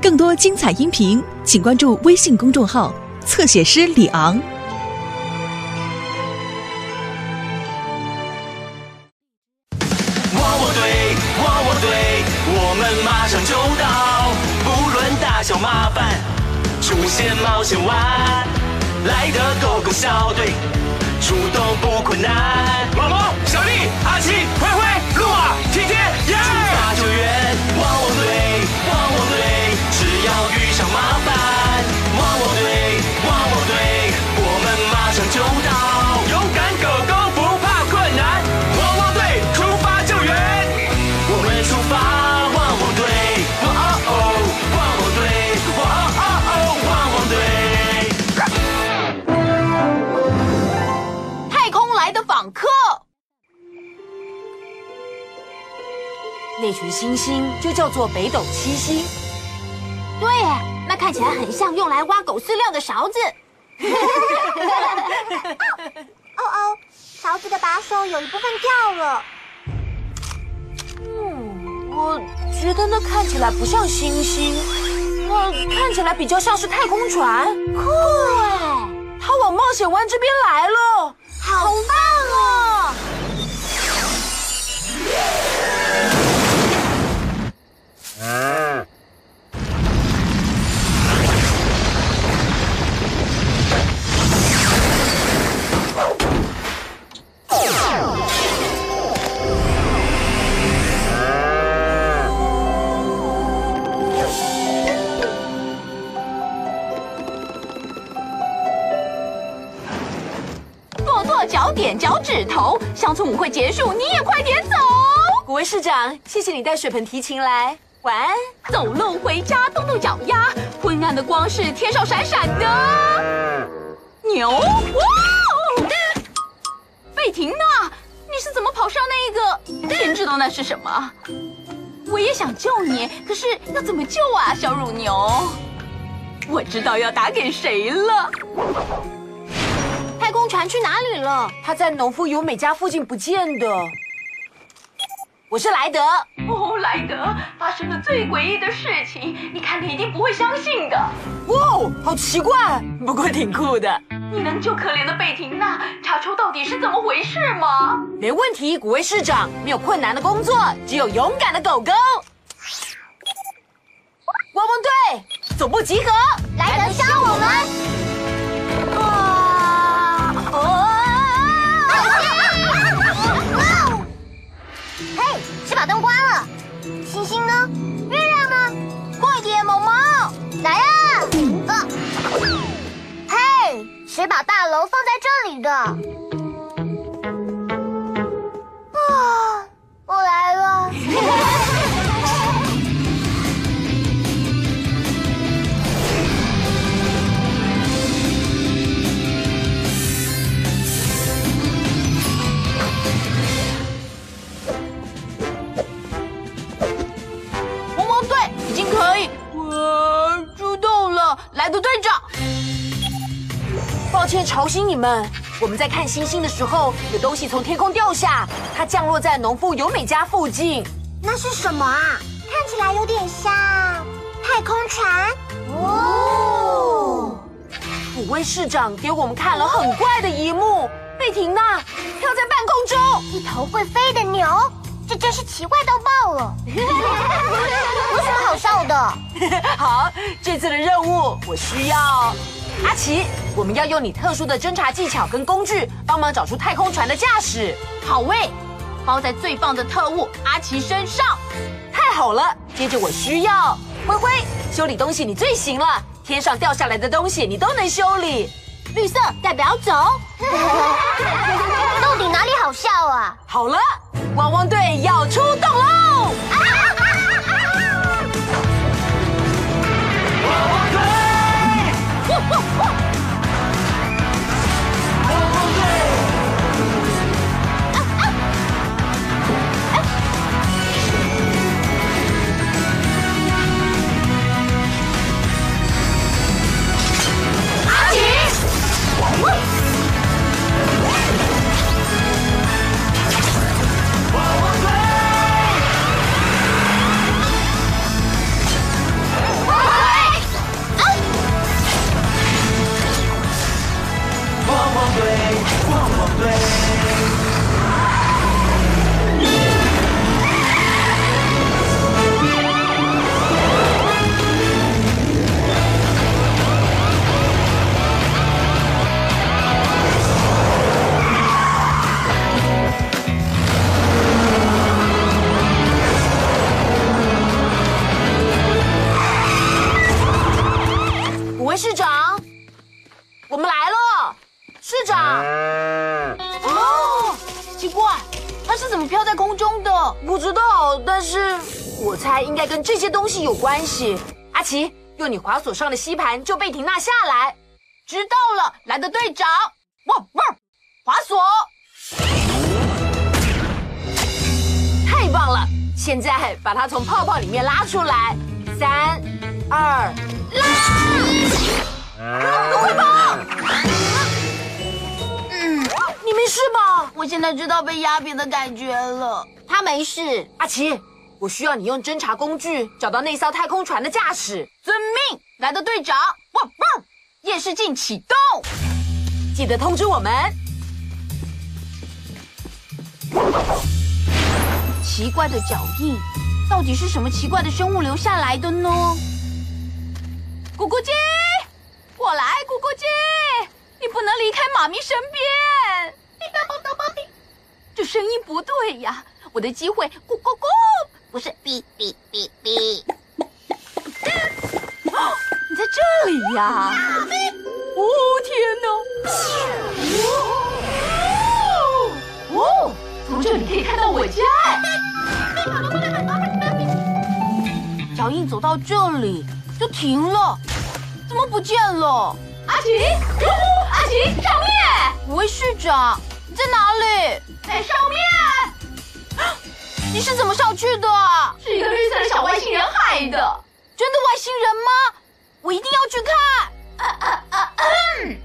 更多精彩音频，请关注微信公众号“侧写师李昂”。汪汪队，汪汪队，我们马上就到，不论大小麻烦，出现冒险湾，来的狗狗小队，出动不困难。毛毛、小丽、阿奇、灰星星就叫做北斗七星。对，那看起来很像用来挖狗饲料的勺子。哦哦，勺子的把手有一部分掉了。嗯，我觉得那看起来不像星星，那看起来比较像是太空船。酷哎，它往冒险湾这边来了。好棒点脚趾头，乡村舞会结束，你也快点走。古威市长，谢谢你带水盆提琴来。晚安。走路回家，动动脚丫，昏暗的光是天上闪闪的牛。哇！贝婷娜，你是怎么跑上那个？天知道那是什么。我也想救你，可是要怎么救啊，小乳牛？我知道要打给谁了。太空船去哪里了？他在农夫由美家附近不见的。我是莱德。哦，莱德，发生了最诡异的事情，你看你一定不会相信的。哇哦，好奇怪，不过挺酷的。你能救可怜的贝婷娜，查出到底是怎么回事吗？没问题，古威市长，没有困难的工作，只有勇敢的狗狗。汪汪队，总部集合，来得教我们。把灯关了。星星呢？月亮呢？快点，毛毛，来啊！啊！嘿，谁把大楼放在这里的？啊！我来了。吵醒你们。我们在看星星的时候，有东西从天空掉下，它降落在农夫尤美家附近。那是什么啊？看起来有点像太空船。哦，古威市长给我们看了很怪的一幕：贝婷娜跳在半空中。一头会飞的牛，这真是奇怪到爆了。有什么好笑的？好，这次的任务我需要阿奇，我们要用你特殊的侦察技巧跟工具，帮忙找出太空船的驾驶。好喂，包在最棒的特务阿奇身上。太好了，接着我需要灰灰，修理东西你最行了，天上掉下来的东西你都能修理。绿色代表走。到底哪里好笑啊？好了，汪汪队要出长，我们来了，市长。哦，奇怪，它是怎么飘在空中的？不知道，但是我猜应该跟这些东西有关系。阿奇，用你滑索上的吸盘就贝婷娜下来。知道了，来的队长。汪汪，滑索，太棒了！现在把它从泡泡里面拉出来，三二拉。快跑！嗯你没事吧？我现在知道被压扁的感觉了。他没事。阿奇，我需要你用侦察工具找到那艘太空船的驾驶，遵命，来的队长，哇哇，夜视镜启动。记得通知我们。奇怪的脚印，到底是什么奇怪的生物留下来的呢？咕咕鸡，过来，咕咕鸡，你不能离开妈咪身边。这声音不对呀，我的机会，咕咕咕，不是哔哔哔哔。你在这里呀！哦天哪！哦，从这里可以看到我家。脚印走到这里就停了，怎么不见了？阿奇，阿奇，上面！五位市长，你在哪里？在上面。你是怎么上去的？是一个绿色的小外星人害的。真的外星人吗？我一定要去看。啊啊啊！嗯，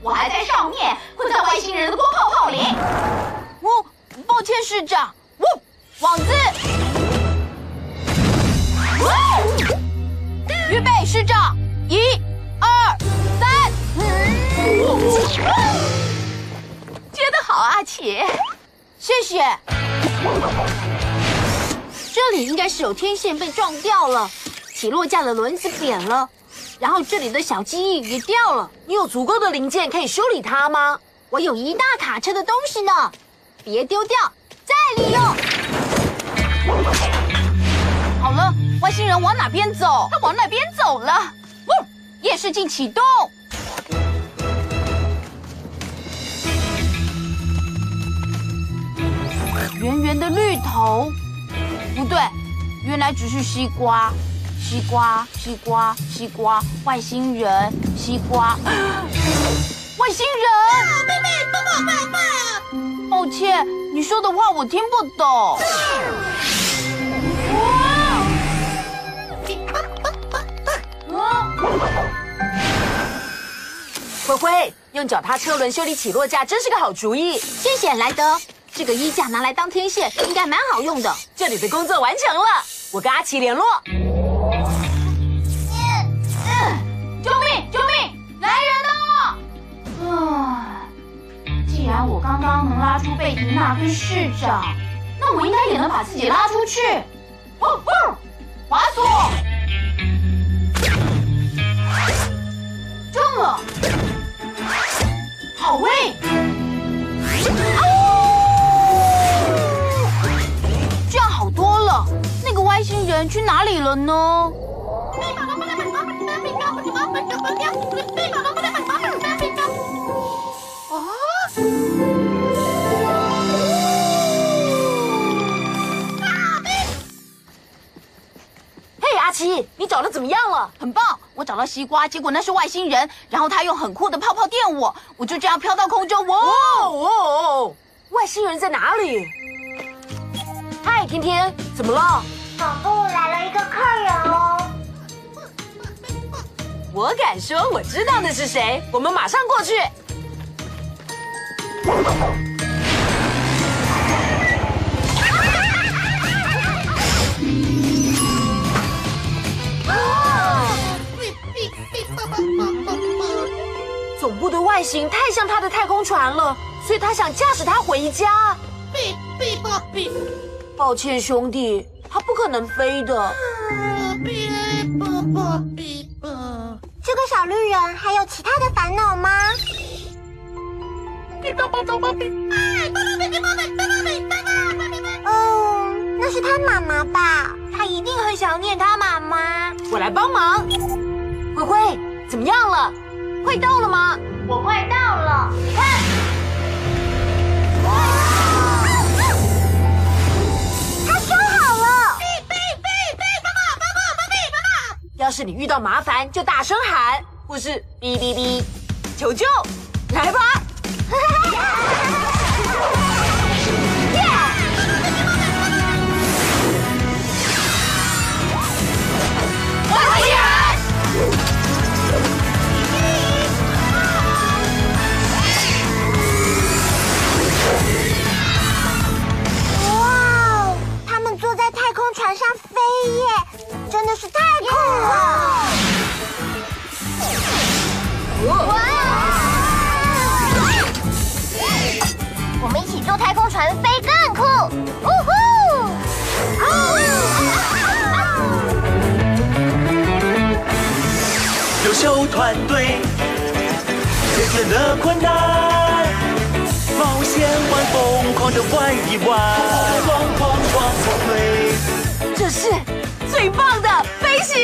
我还在上面，困在外星人的光泡泡里。哦，抱歉，市长。哦，网子。哦，预备，市长，一。接得好，阿奇，谢谢。这里应该是有天线被撞掉了，起落架的轮子扁了，然后这里的小机翼也掉了。你有足够的零件可以修理它吗？我有一大卡车的东西呢，别丢掉，再利用。好了，外星人往哪边走？他往那边走了。哦，夜视镜启动。圆圆的绿头，不对，原来只是西瓜，西瓜，西瓜，西瓜，外星人，西瓜，外星人！妹妹抱歉，你说的话我听不懂。灰灰，用脚踏车轮修理起落架真是个好主意。谢谢莱德，这个衣架拿来当天线应该蛮好用的。这里的工作完成了，我跟阿奇联络。救命！救命！来人呐！啊，既然我刚刚能拉出贝迪娜跟市长，那我应该也能把自己拉出去。哦哦，滑索，中了，好位。这外星人去哪里了呢？嘿，阿奇，你找的怎么样了？很棒！我找到西瓜，结果那是外星人，然后他用很酷的泡泡电我，我就这样飘到空中。哇哦哦哦！外星人在哪里？嗨，天天，怎么了？总部来了一个客人哦。我敢说，我知道那是谁。我们马上过去。总部的外形太像他的太空船了，所以他想驾驶它回家。抱歉，兄弟，可能飞的。这个小绿人还有其他的烦恼吗？哦，那是他妈妈吧？他一定很想念他妈妈。我来帮忙。灰灰，怎么样了？快到了吗？我快到了，看，他要是你遇到麻烦，就大声喊，或是哔哔哔，求救，来吧！团队解决了困难，冒险玩疯狂的玩一玩，疯狂狂狂队。这是最棒的飞行